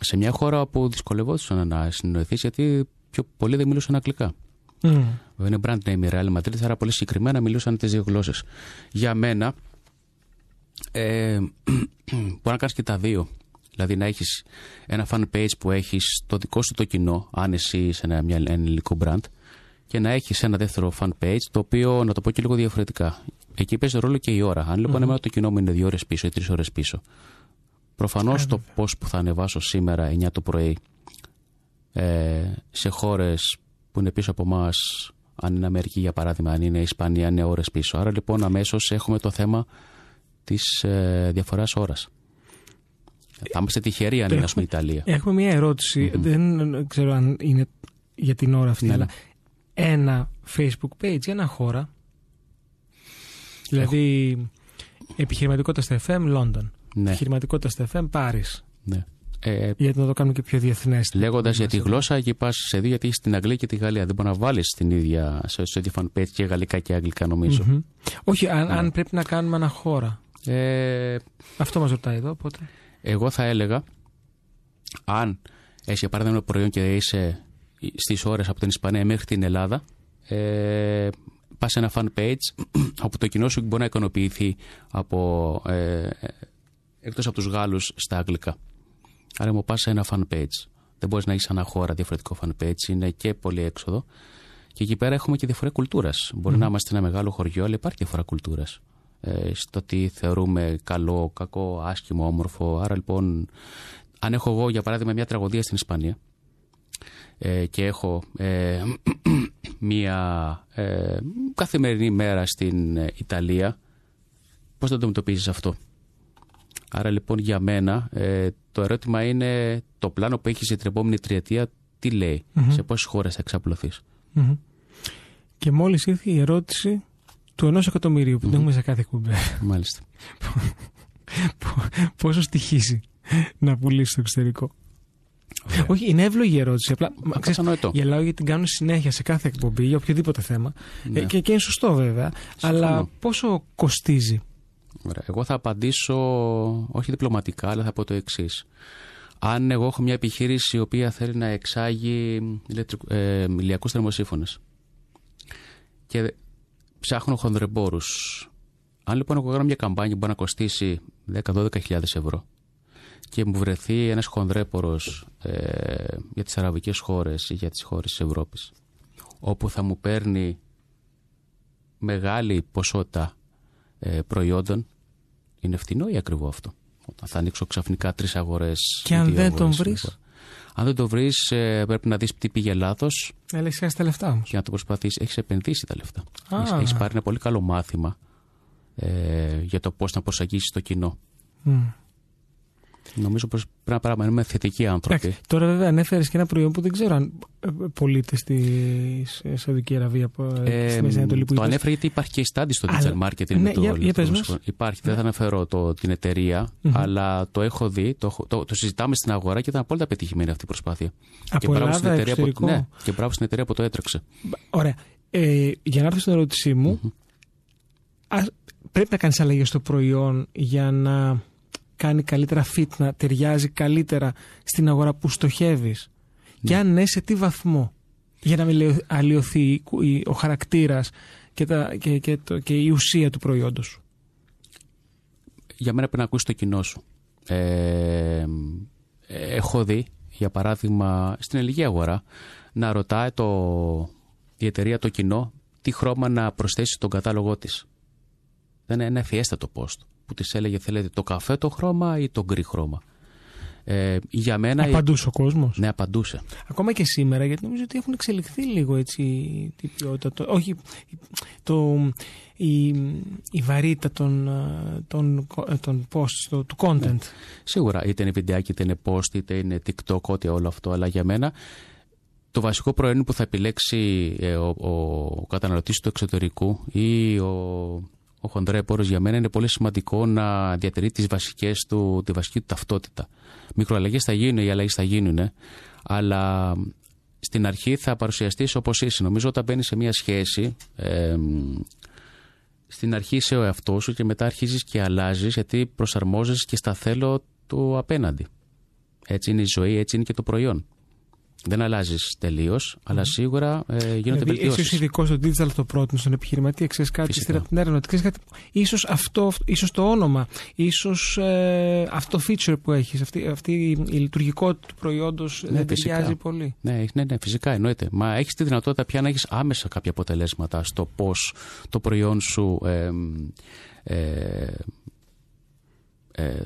Σε μια χώρα που δυσκολευόντουσαν να συνεννοηθεί γιατί πιο πολλοί δεν μιλούσαν αγγλικά. Μμ. Βέβαια είναι brand name η Real Madrid, άρα πολύ συγκεκριμένα μιλούσαν τις δύο γλώσσες. Για μένα, ε, μπορεί να κάνεις και τα δύο. Δηλαδή να έχεις ένα fan page που έχεις το δικό σου το κοινό, αν εσύ είσαι ένα, μια, ένα ελληνικό brand, και να έχεις ένα δεύτερο fan page, το οποίο να το πω και λίγο διαφορετικά. Εκεί παίζει ρόλο και η ώρα. Αν λοιπόν εμένα το κοινό μου είναι δύο ώρες πίσω ή τρεις ώρες πίσω, προφανώς το post που θα ανεβάσω σήμερα 9 το πρωί ε, σε χώρες που είναι πίσω από εμάς, αν είναι Αμερική για παράδειγμα, αν είναι Ισπανία, είναι ώρες πίσω. Άρα λοιπόν αμέσως έχουμε το θέμα της ε, διαφοράς ώρας. Θα είμαστε τυχεροί αν είναι, ας πούμε, Ιταλία. Έχουμε μια ερωτηση Δεν ξέρω αν είναι για την ώρα αυτή, Ναι, αλλά ένα Facebook page για ένα χώρα. Δηλαδή, επιχειρηματικότητα στα FM, London. Ναι, Επιχειρηματικότητα στα FM, Paris. ναι. Ε, Γιατί να το κάνουμε και πιο διεθνές. Λέγοντας για τη γλώσσα, εκεί πας σε δύο, γιατί έχει την Αγγλία και τη Γαλλία. Δεν μπορεί να βάλεις την ίδια σε, σε ίδιο fan page και γαλλικά και αγγλικά, νομίζω. Μμμ. Όχι, αν, αν πρέπει να κάνουμε ένα χώρα. Ε, Αυτό μας ρωτάει εδώ, οπότε. εγώ θα έλεγα, αν έχει για παράδειγμα ένα προϊόν και είσαι στις ώρες από την Ισπανία μέχρι την Ελλάδα, ε, πας σε ένα fan page όπου το κοινό σου μπορεί να ικανοποιηθεί από, ε, εκτός από τους Γάλλους στα αγγλικά. Άρα μου πας σε ένα fan page. Δεν μπορείς να έχεις ένα χώρα διαφορετικό fan page, είναι και πολύ έξοδο. Και εκεί πέρα έχουμε και διαφορά κουλτούρας. Μπορεί να είμαστε ένα μεγάλο χωριό, αλλά υπάρχει διαφορά κουλτούρας. Ε, στο τι θεωρούμε καλό, κακό, άσχημο, όμορφο. Άρα λοιπόν, αν έχω εγώ για παράδειγμα μια τραγωδία στην Ισπανία ε, και έχω ε, μια ε, καθημερινή μέρα στην ε, Ιταλία, πώς θα το αντιμετωπίζεις αυτό; Άρα λοιπόν για μένα ε, το ερώτημα είναι το πλάνο που έχεις για την επόμενη τριετία τι λέει, σε πόσες χώρες θα εξαπλωθείς; Μμμ. Και μόλις ήρθε η ερώτηση του ενός εκατομμυρίου που την έχουμε σε κάθε εκπομπή. Μάλιστα. Πόσο στοιχίζει να πουλήσει στο εξωτερικό; Ωραία. Όχι, είναι εύλογη η ερώτηση. Απλά μα, ξέρεις, Κατανοητό. γελάω γιατί την κάνουν συνέχεια σε κάθε εκπομπή για οποιοδήποτε θέμα. Ναι. Ε, και, και είναι σωστό βέβαια. Αλλά πόσο κοστίζει. Ωραία. Εγώ θα απαντήσω όχι διπλωματικά, αλλά θα πω το εξής. Αν εγώ έχω μια επιχείρηση η οποία θέλει να εξάγει ηλεκτρικ- ε, ηλιακούς θερμοσύφωνες και ψάχνω χονδρεμπόρους. Αν λοιπόν εγώ κάνω μια καμπάνια που μπορεί να κοστίσει 10-12 χιλιάδες ευρώ και μου βρεθεί ένας χονδρέπορος ε, για τις αραβικές χώρες ή για τις χώρες της Ευρώπης όπου θα μου παίρνει μεγάλη ποσότητα ε, προϊόντων είναι φτηνό ή ακριβό αυτό; Όταν θα ανοίξω ξαφνικά τρεις αγορές. Και αν δεν τον βρεις; Αν δεν τον βρεις, πρέπει να δεις τι πήγε λάθος Αλλά εσύ τα λεφτά όμως. και να το προσπαθήσει. Έχεις επενδύσει τα λεφτά. Α. Έχεις πάρει ένα πολύ καλό μάθημα ε, για το πώς να προσαγγίσεις το κοινό. Νομίζω πως πρέπει να παραμένουμε θετικοί άνθρωποι. Εντάξει, τώρα βέβαια ανέφερες και ένα προϊόν που δεν ξέρω αν ε, πωλείται στη Σαουδική Αραβία από Ε, στη Μέσης Ανατολή που το είπες. ανέφερα γιατί υπάρχει και η στάντη στο Αλλά- digital marketing. ναι, με το για- για πες ηλεκτρονικό. μας. Υπάρχει, δεν θα αναφέρω το, την εταιρεία, Μμμ. αλλά το έχω δει, το, έχω- το, το συζητάμε στην αγορά και ήταν απόλυτα πετυχημένη αυτή η προσπάθεια. Από και μπράβο στην Ελλάδα, εταιρεία που, εξωτερικό. ναι, και μπράβο στην εταιρεία που το έτρεξε. Ωραία. Ε, για να έρθω στην ερώτησή μου, ας- πρέπει να κάνεις αλλαγές στο προϊόν για να κάνει καλύτερα fit, να ταιριάζει καλύτερα στην αγορά που στοχεύεις. Και αν ναι, σε τι βαθμό; Για να μην λεω- αλλοιωθεί η κου- η- ο χαρακτήρας και, τα, και, και, το, και η ουσία του προϊόντος σου. για μένα πρέπει να ακούσεις το κοινό σου. Ε, έχω δει, για παράδειγμα, στην ελληνική αγορά, να ρωτάει το, η εταιρεία το κοινό τι χρώμα να προσθέσει στον κατάλογό της. Δεν είναι ένα ευφιέστατο post που της έλεγε θέλετε το καφέ το χρώμα ή το γκρι χρώμα. Ε, για μένα... Απαντούσε ο κόσμος. Ναι, απαντούσε. Ακόμα και σήμερα, γιατί νομίζω ότι έχουν εξελιχθεί λίγο έτσι η ποιότητα. Το, όχι, το, η, η βαρύτητα των, ε, των, ε, των posts, το- του content. Σίγουρα, είτε είναι βιντεάκι, είτε είναι post, είτε είναι TikTok, ό,τι όλο αυτό. Αλλά για μένα το βασικό προϊόν που θα επιλέξει ε, ο, ο καταναλωτής του εξωτερικού ή ο, ο χοντρέπορος για μένα είναι πολύ σημαντικό να διατηρεί τις βασικές του, τη βασική του ταυτότητα. Μικροαλλαγές θα γίνουν, οι αλλαγές θα γίνουν, ε, αλλά στην αρχή θα παρουσιαστείς όπως είσαι. Νομίζω όταν μπαίνεις σε μια σχέση, ε, στην αρχή είσαι ο εαυτός σου και μετά αρχίζεις και αλλάζεις γιατί προσαρμόζεσαι και στα θέλω του απέναντι. Έτσι είναι η ζωή, έτσι είναι και το προϊόν. Δεν αλλάζεις τελείως, αλλά σίγουρα ε, γίνονται Δηλαδή, εσύ βελτιώσεις. ως ειδικό στο digital το πρότεινε στον επιχειρηματία, ξέρεις κάτι, Φυσικά. ύστερα από την έρευνα, ξέρεις κάτι. Ίσως αυτό, ίσως το όνομα, ίσως ε, αυτό το feature που έχεις, αυτή, αυτή η, η λειτουργικότητα του προϊόντος δεν Ναι, φυσικά. ταιριάζει πολύ. Ναι, ναι, ναι, φυσικά εννοείται. Μα έχεις τη δυνατότητα πια να έχεις άμεσα κάποια αποτελέσματα στο πώς το προϊόν σου. Ε, ε, ε,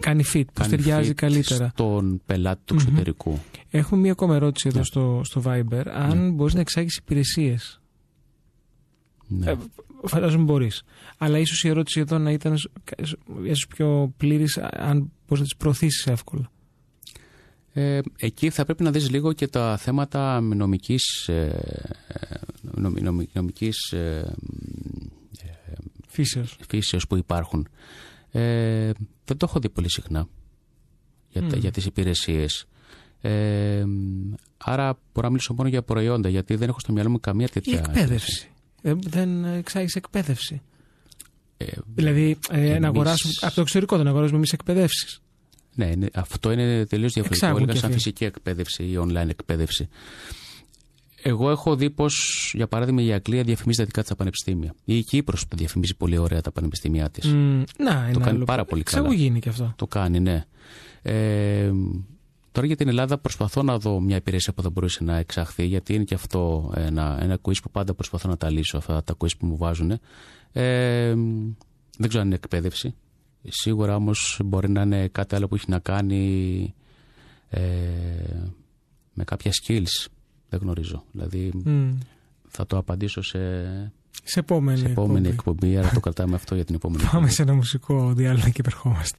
Κάνει fit, πώς κάνει ταιριάζει fit καλύτερα. Στον πελάτη του Μμμ. εξωτερικού. Έχουμε μία ακόμα ερώτηση εδώ Ναι. στο, στο Viber. Αν μπορείς να εξάγεις υπηρεσίες. Ναι. Ε, φαντάζομαι μπορείς. Αλλά ίσως η ερώτηση εδώ να ήταν σ- ίσως πιο πλήρης αν μπορείς να τις προωθήσεις εύκολα. Ε, εκεί θα πρέπει να δεις λίγο και τα θέματα νομικής, ε, νομ- νομ- νομικής ε, Φύσεως. φύσεως που υπάρχουν. Ε, δεν το έχω δει πολύ συχνά για, τα- Μμ. για τις υπηρεσίες. Ε, άρα μπορώ να μιλήσω μόνο για προϊόντα γιατί δεν έχω στο μυαλό μου καμία Η τέτοια εκπαίδευση. Δεν, δεν εξάγεις εκπαίδευση. Ε, Δηλαδή ε, Εμείς- να αγοράσουμε από το εξωτερικό, δεν αγοράζουμε εμείς εκπαιδεύσεις. Ναι, είναι- αυτό είναι τελείως διαφορετικό. Εξάγουν Είναι και σαν αυτοί. φυσική εκπαίδευση ή online εκπαίδευση. Εγώ έχω δει πω, για παράδειγμα, η Αγγλία διαφημίζει τα δικά της τα πανεπιστήμια. Ή η Κύπρος που τα διαφημίζει πολύ ωραία τα πανεπιστήμια της. να, ένα κάνει άλλο. πάρα πολύ καλά. Εξαγωγή είναι και αυτό. Το κάνει, ναι. Ε, τώρα για την Ελλάδα προσπαθώ να δω μια υπηρεσία που θα μπορούσε να εξαχθεί, γιατί είναι και αυτό ένα, ένα quiz που πάντα προσπαθώ να τα λύσω, αυτά τα quiz που μου βάζουν. Ε, δεν ξέρω αν είναι εκπαίδευση. Σίγουρα όμως μπορεί να είναι κάτι άλλο που έχει να κάνει ε, με κάποια skills. Δεν γνωρίζω. Δηλαδή Μμ. θα το απαντήσω σε, Σε επόμενη, σε επόμενη εκπομπή. εκπομπή, άρα το κρατάμε αυτό για την επόμενη Πάμε σε ένα μουσικό διάλογο και επερχόμαστε.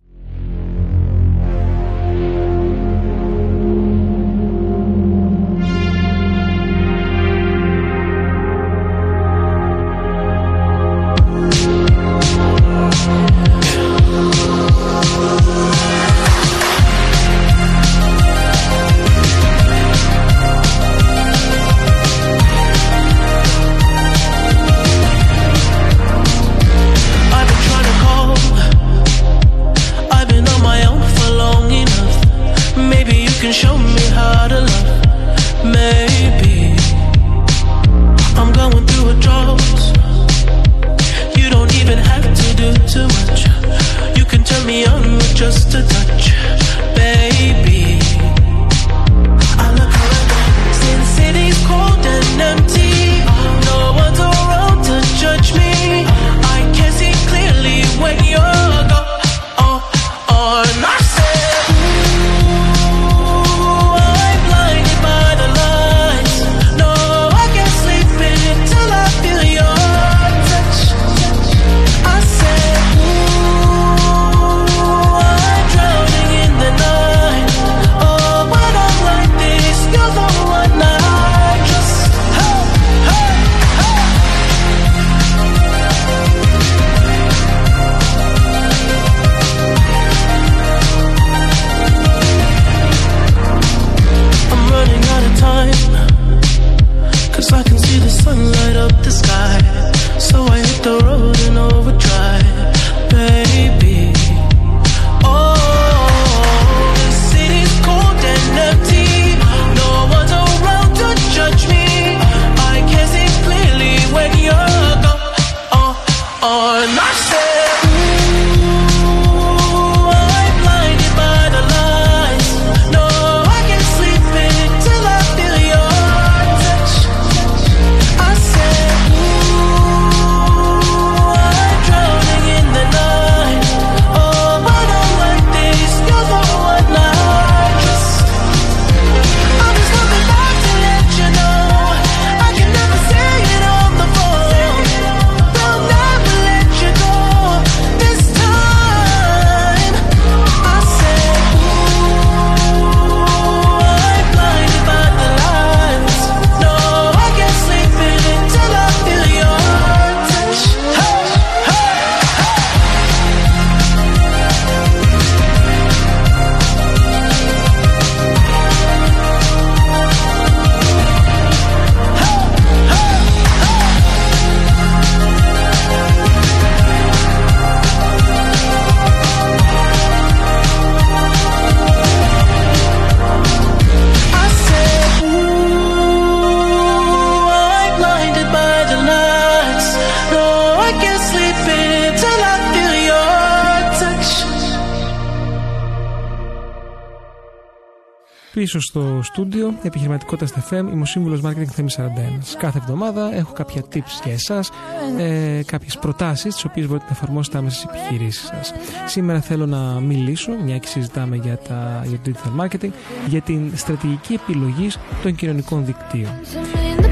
Πίσω στο στούντιο, επιχειρηματικότητας στα FM, είμαι ο σύμβουλος Marketing Θέμη 41. Κάθε εβδομάδα έχω κάποια tips για εσάς, ε, κάποιες προτάσεις, τις οποίες μπορείτε να εφαρμόσετε άμεσα στις επιχειρήσεις σας. Σήμερα θέλω να μιλήσω, μια και συζητάμε για, τα, για το digital marketing, για την στρατηγική επιλογής των κοινωνικών δικτύων.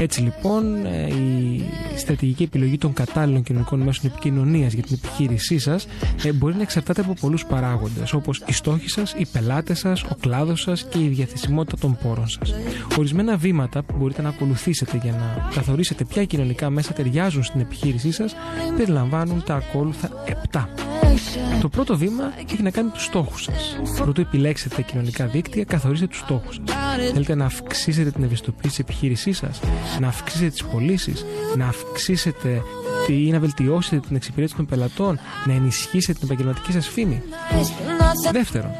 Έτσι λοιπόν, ε, η στρατηγική επιλογή των κατάλληλων κοινωνικών μέσων επικοινωνίας για την επιχείρησή σας ε, μπορεί να εξαρτάται από πολλούς παράγοντες, όπως οι στόχοι σας, οι πελάτες σας, ο κλάδος σας και η διαθεσιμότητα των πόρων σας. Ορισμένα βήματα που μπορείτε να ακολουθήσετε για να καθορίσετε ποια κοινωνικά μέσα ταιριάζουν στην επιχείρησή σας περιλαμβάνουν τα ακόλουθα 7. Το πρώτο βήμα έχει να κάνει με τους στόχους σας. Πρωτού επιλέξετε τα κοινωνικά δίκτυα, καθορίστε τους στόχους σας. Θέλετε να αυξήσετε την ευαισθητοποίηση της επιχείρησής σας, να αυξήσετε τις πωλήσεις, να αυξήσετε ή να βελτιώσετε την εξυπηρέτηση των πελατών, να ενισχύσετε την επαγγελματική σας φήμη. Δεύτερον,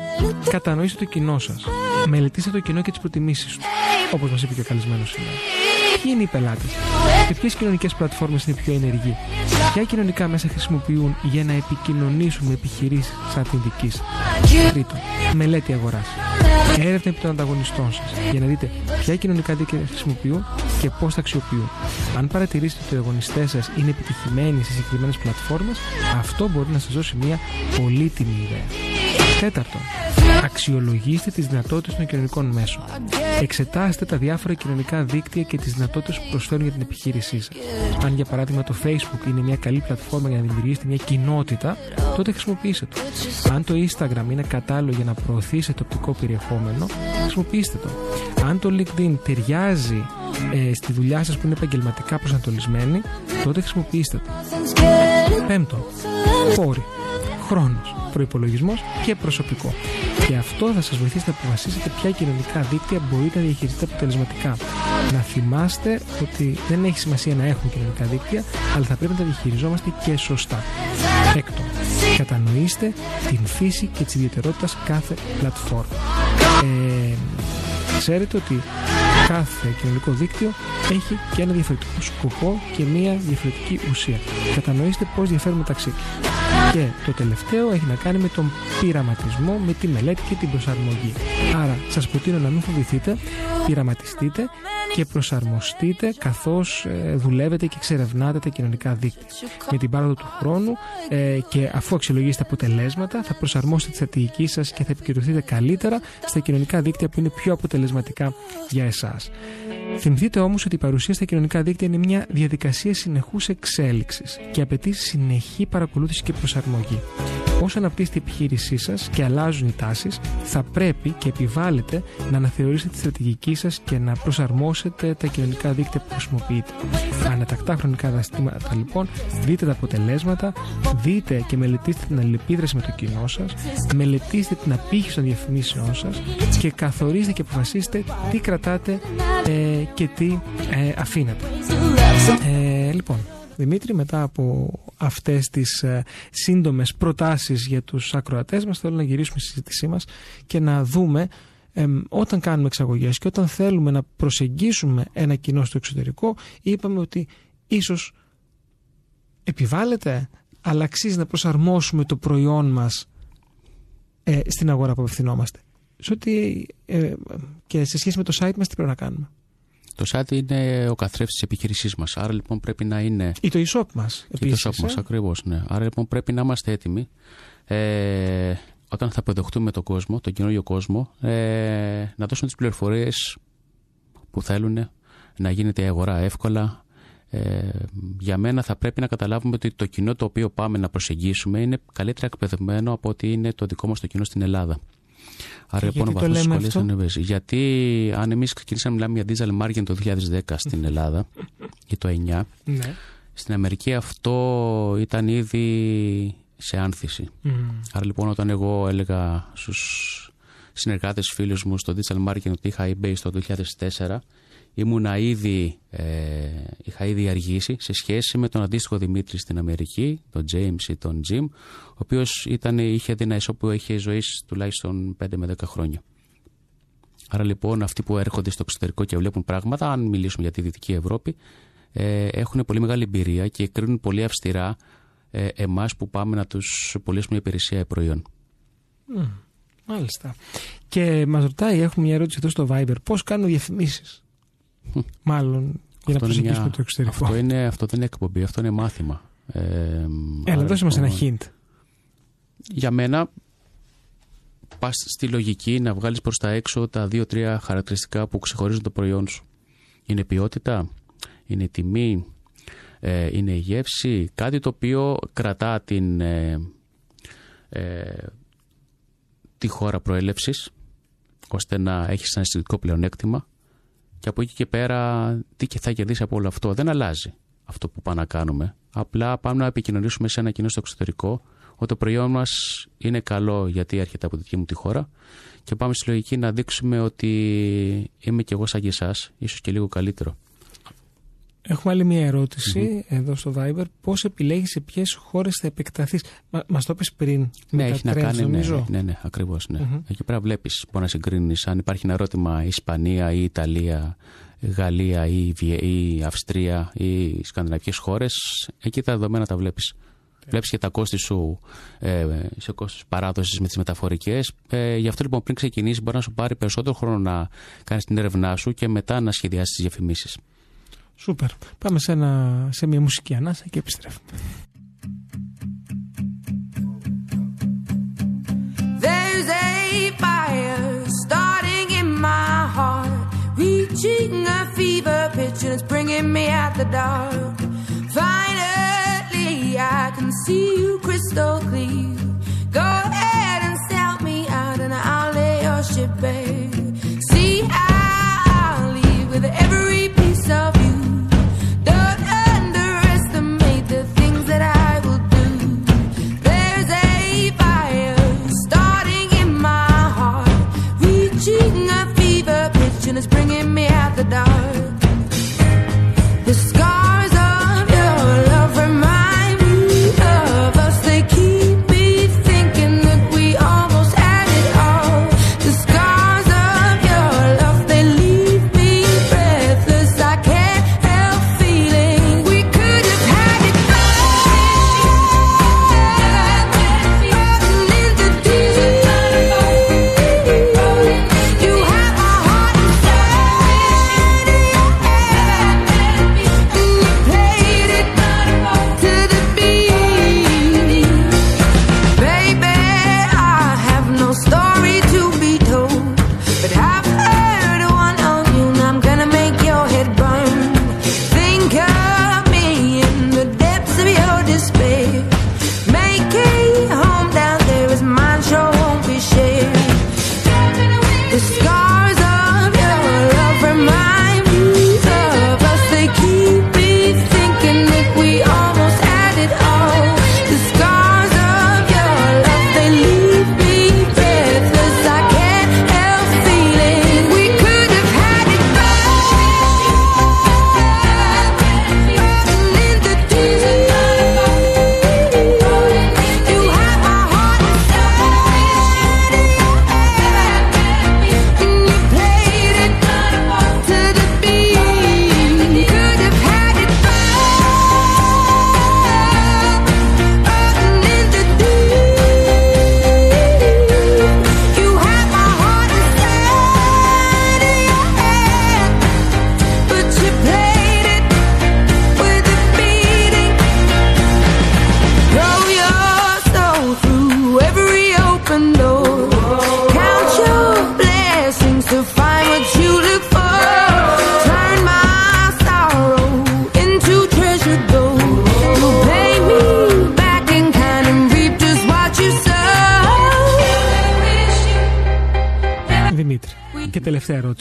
κατανοήστε το κοινό σας. Μελετήστε το κοινό και τις προτιμήσεις του. Όπως μας είπε και ο καλεσμένος σήμερα. Ποιοι είναι οι πελάτες, και ποιες κοινωνικές πλατφόρμες είναι πιο ενεργοί, ποια κοινωνικά μέσα χρησιμοποιούν για να επικοινωνήσουν με επιχειρήσεις σαν την δική σας; Τρίτον, μελέτη αγοράς. Έρευνα επί των ανταγωνιστών σας για να δείτε ποια κοινωνικά δίκτυα χρησιμοποιούν και πώς τα αξιοποιούν. Αν παρατηρήσετε ότι οι ανταγωνιστές σας είναι επιτυχημένοι σε συγκεκριμένες πλατφόρμες, αυτό μπορεί να σας δώσει μια πολύτιμη ιδέα. Τέταρτον, αξιολογήστε τις δυνατότητες των κοινωνικών μέσων. Εξετάστε τα διάφορα κοινωνικά δίκτυα και τις δυνατότητες που προσφέρουν για την επιχείρησή σας. Αν για παράδειγμα το Facebook είναι μια καλή πλατφόρμα για να δημιουργήσετε μια κοινότητα, τότε χρησιμοποιήστε το. Αν το Instagram είναι κατάλληλο για να προωθήσετε οπτικό περιεχόμενο, χρησιμοποιήστε το. Αν το LinkedIn ταιριάζει ε, στη δουλειά σας που είναι επαγγελματικά προσανατολισμένη, τότε χρησιμοποιήστε το. Πέμπτον, πόροι, χρόνος, προϋπολογισμός και προσωπικό. Και αυτό θα σας βοηθήσει να αποφασίσετε ποια κοινωνικά δίκτυα μπορείτε να διαχειριστείτε αποτελεσματικά. Να θυμάστε ότι δεν έχει σημασία να έχουμε κοινωνικά δίκτυα, αλλά θα πρέπει να τα διαχειριζόμαστε και σωστά. Έκτον, κατανοήστε την φύση και τις ιδιαιτερότητας κάθε πλατφόρμα. Ε, ξέρετε ότι κάθε κοινωνικό δίκτυο έχει και ένα διαφορετικό σκοπό και μία διαφορετική ουσία. Κατανοήστε πώς διαφέρουν μεταξύ τους. Και το τελευταίο έχει να κάνει με τον πειραματισμό, με τη μελέτη και την προσαρμογή. Άρα σας προτείνω να μην φοβηθείτε, πειραματιστείτε και προσαρμοστείτε καθώς ε, δουλεύετε και εξερευνάτε τα κοινωνικά δίκτυα. Με την πάροδο του χρόνου ε, και αφού αξιολογήσετε αποτελέσματα θα προσαρμόσετε τη στρατηγική σας και θα επικεντρωθείτε καλύτερα στα κοινωνικά δίκτυα που είναι πιο αποτελεσματικά για εσάς. Θυμηθείτε όμως ότι η παρουσία στα κοινωνικά δίκτυα είναι μια διαδικασία συνεχούς εξέλιξης και απαιτεί συνεχή παρακολούθηση και προσαρμογή. Όσο αναπτύσσεται η επιχείρησή σας και αλλάζουν οι τάσεις, θα πρέπει και επιβάλλετε να αναθεωρήσετε τη στρατηγική σας και να προσαρμόσετε τα κοινωνικά δίκτυα που χρησιμοποιείτε. Ανατακτά χρονικά διαστήματα λοιπόν, δείτε τα αποτελέσματα, δείτε και μελετήστε την αλληλεπίδραση με το κοινό σας, μελετήστε την απήχηση των διαφημίσεών σας και καθορίστε και αποφασίστε τι κρατάτε ε, και τι ε, αφήνετε. Ε, λοιπόν, Δημήτρη, μετά από αυτές τις ε, σύντομες προτάσεις για τους ακροατές μας, θέλω να γυρίσουμε στη συζήτησή μας και να δούμε ε, όταν κάνουμε εξαγωγές και όταν θέλουμε να προσεγγίσουμε ένα κοινό στο εξωτερικό, είπαμε ότι ίσως επιβάλλεται, αλλά αξίζει να προσαρμόσουμε το προϊόν μας ε, στην αγορά που απευθυνόμαστε. Σε ότι, ε, και σε σχέση με το site μας τι πρέπει να κάνουμε; Το site είναι ο καθρέφτης της επιχείρησή μας. Άρα λοιπόν πρέπει να είναι. Ή το e-shop μας. Ή το e-shop μας, ακριβώς. Ναι. Άρα λοιπόν πρέπει να είμαστε έτοιμοι ε, όταν θα αποδεχτούμε τον κόσμο, τον καινούριο κόσμο, ε, να δώσουμε τις πληροφορίες που θέλουν, να γίνεται η αγορά εύκολα. Ε, για μένα θα πρέπει να καταλάβουμε ότι το κοινό το οποίο πάμε να προσεγγίσουμε είναι καλύτερα εκπαιδευμένο από ότι είναι το δικό μας το κοινό στην Ελλάδα. Άρα λοιπόν ο βαθμός δυσκολίας ανεβαίνει. Γιατί αν εμείς ξεκινήσαμε να μιλάμε για digital marketing το 2010 στην Ελλάδα ή το 2009, Ναι. στην Αμερική αυτό ήταν ήδη σε άνθηση. Άρα λοιπόν όταν εγώ έλεγα στους συνεργάτες φίλους μου στο digital marketing ότι είχα eBay το 2004, ήμουνα ήδη, ε, είχα ήδη αργήσει σε σχέση με τον αντίστοιχο Δημήτρη στην Αμερική, τον James ή τον Jim, ο οποίος είχε δει ένα ισό που είχε ζωή τουλάχιστον 5 με 10 χρόνια. Άρα λοιπόν αυτοί που έρχονται στο εξωτερικό και βλέπουν πράγματα, αν μιλήσουμε για τη Δυτική Ευρώπη, ε, έχουν πολύ μεγάλη εμπειρία και κρίνουν πολύ αυστηρά ε, εμάς που πάμε να τους πωλήσουμε υπηρεσία ή προϊόν. Μάλιστα. Και μας ρωτάει, έχουμε μια ερώτηση εδώ στο Viber, πώς κάνουν διαφημίσεις; Μάλλον για να Αυτό είναι, προσεγγίσουμε μια- το εξωτερικό. αυτό, είναι, αυτό δεν είναι εκπομπή, αυτό είναι μάθημα. Ε, Έλα, άρα, δώσε μας ένα λοιπόν, hint. Για μένα, πας στη λογική να βγάλεις προς τα έξω τα δύο-τρία χαρακτηριστικά που ξεχωρίζουν το προϊόν σου. Είναι ποιότητα, είναι τιμή, ε, είναι η γεύση, κάτι το οποίο κρατά την, ε, ε, τη χώρα προέλευσης, ώστε να έχεις ένα αισθητικό πλεονέκτημα και από εκεί και πέρα τι και θα κερδίσει από όλο αυτό. Δεν αλλάζει αυτό που πάμε να κάνουμε. Απλά πάμε να επικοινωνήσουμε σε ένα κοινό στο εξωτερικό ότι το προϊόν μας είναι καλό γιατί έρχεται από τη δική μου τη χώρα και πάμε στη λογική να δείξουμε ότι είμαι κι εγώ σαν και εσάς, ίσως και λίγο καλύτερο. Έχουμε άλλη μια ερωτηση εδώ στο Viber. Πώς επιλέγεις σε ποιες χώρες θα επεκταθείς; Μα μας το είπες πριν. Ναι, με τα έχει να trends, κάνει. Ναι, νομίζω. ναι, ναι, ακριβώς. Ναι. Μμμ. Εκεί πέρα βλέπεις, μπορεί να συγκρίνεις αν υπάρχει ένα ερώτημα Ισπανία ή Ιταλία, Γαλλία ή, Βιε- ή Αυστρία ή σκανδιναβικές χώρες. Εκεί τα δεδομένα τα βλέπεις. Βλέπεις και τα κόστη σου ε, σε κόστος παράδοσης με τις μεταφορικές. Ε, γι' αυτό λοιπόν πριν ξεκινήσεις, μπορεί να σου πάρει περισσότερο χρόνο να κάνεις την έρευνά σου και μετά να σχεδιάσεις τις διαφημίσεις. Σούπερ. Πάμε σε, ένα, σε μια μουσική ανάσα και επιστρέφουμε. There's a fire starting in my heart, reaching a fever pitch, and it's bringing me out the dark. Finally, I can see you crystal clear. Go ahead and sell me out, and I'll lay your ship bare.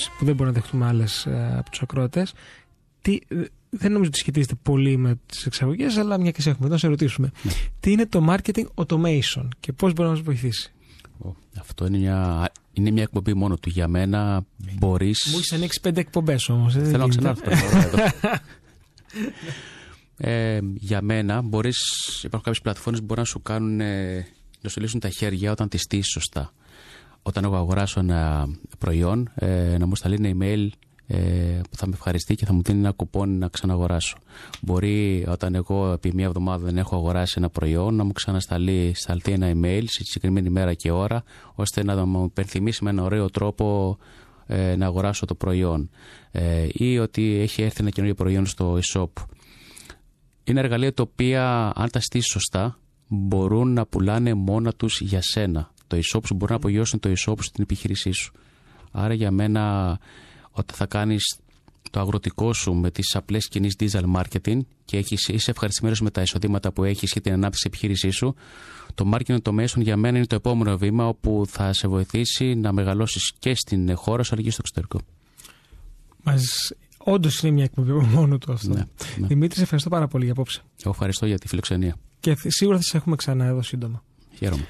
Τελευταία ερώτηση που δεν μπορούμε να δεχτούμε άλλες από τους ακροατές. Τι, ε, δεν νομίζω ότι σχετίζεται πολύ με τις εξαγωγές, αλλά μια και σε έχουμε εδώ, να σε ρωτήσουμε. Ναι. Τι είναι το marketing automation και πώς μπορεί να μας βοηθήσει; Ω, Αυτό είναι μια, είναι μια εκπομπή μόνο του. Για μένα μπορεί. Μου έχεις ανοίξει πέντε εκπομπές όμως. Θέλω να ξανάρθω τώρα εδώ. Ε, για μένα μπορείς, υπάρχουν κάποιες πλατφόρμες που μπορούν να σου κάνουν ε, να σου λύσουν τα χέρια όταν τις στήσεις σωστά. Όταν εγώ αγοράσω ένα προϊόν, ε, να μου σταλεί ένα email ε, που θα με ευχαριστεί και θα μου δίνει ένα κουπόνι να ξαναγοράσω. Μπορεί όταν εγώ επί μία εβδομάδα δεν έχω αγοράσει ένα προϊόν να μου ξανασταλεί σταλθεί ένα email σε συγκεκριμένη μέρα και ώρα ώστε να μου υπενθυμίσει με ένα ωραίο τρόπο ε, να αγοράσω το προϊόν ε, ή ότι έχει έρθει ένα καινούριο προϊόν στο e-shop. Είναι εργαλεία τα οποία αν τα στήσεις σωστά μπορούν να πουλάνε μόνα τους για σένα. Το e-shop σου μπορεί να απογειώσουν το e-shop στην επιχείρησή σου. Άρα για μένα όταν θα κάνεις το αγροτικό σου με τις απλές κινήσεις digital marketing και έχεις, είσαι ευχαριστημένος με τα εισοδήματα που έχεις και την ανάπτυξη επιχείρησής σου, το marketing το μέσον για μένα είναι το επόμενο βήμα όπου θα σε βοηθήσει να μεγαλώσεις και στην χώρα σου αλλά και στο εξωτερικό. Μας... Όντως είναι μια εκπομπή από μόνο του αυτό. Ναι, ναι. Δημήτρης, σε ευχαριστώ πάρα πολύ για απόψε. Εγώ ευχαριστώ για τη φιλοξενία. Και σίγουρα θα σε έχουμε ξανά εδώ σύντομα. Χαίρομαι.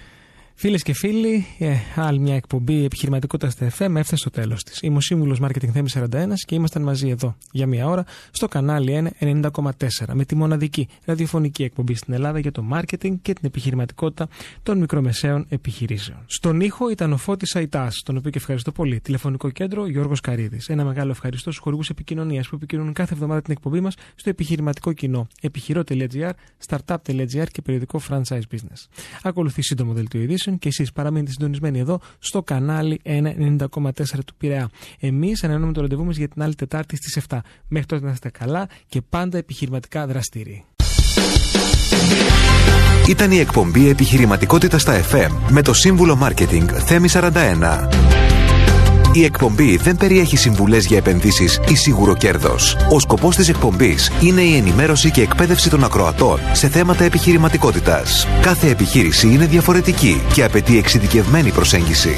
Φίλες και φίλοι, ε, άλλη μια εκπομπή επιχειρηματικότητας στα FM έφτασε στο τέλος της. Είμαι ο σύμβουλος Marketing Θέμης 41 και ήμασταν μαζί εδώ για μία ώρα στο κανάλι 1 90,4 με τη μοναδική ραδιοφωνική εκπομπή στην Ελλάδα για το marketing και την επιχειρηματικότητα των μικρομεσαίων επιχειρήσεων. Στον ήχο ήταν ο Φώτης Αϊτάς, τον οποίο και ευχαριστώ πολύ. Τηλεφωνικό κέντρο Γιώργος Καρίδης. Ένα μεγάλο ευχαριστώ στους χορηγούς επικοινωνίας που επικοινωνούν κάθε εβδομάδα την εκπομπή μας στο επιχειρηματικό κοινό επιχειρό.gr, startup.gr και περιοδικό franchise business. Ακολουθεί σύντομο δελτίο ειδήσεων και εσείς παραμείνετε συντονισμένοι εδώ στο κανάλι 190,4 του Πειραιά. Εμείς ανανεώνουμε το ραντεβού μας για την άλλη Τετάρτη στις 7. Μέχρι τότε να είστε καλά και πάντα επιχειρηματικά δραστήριοι. Ήταν η εκπομπή Επιχειρηματικότητα στα FM με το σύμβουλο Μάρκετινγκ Θέμη 41. Η εκπομπή δεν περιέχει συμβουλές για επενδύσεις ή σίγουρο κέρδος. Ο σκοπός της εκπομπής είναι η ενημέρωση και εκπαίδευση των ακροατών σε θέματα επιχειρηματικότητας. Κάθε επιχείρηση είναι διαφορετική και απαιτεί εξειδικευμένη προσέγγιση.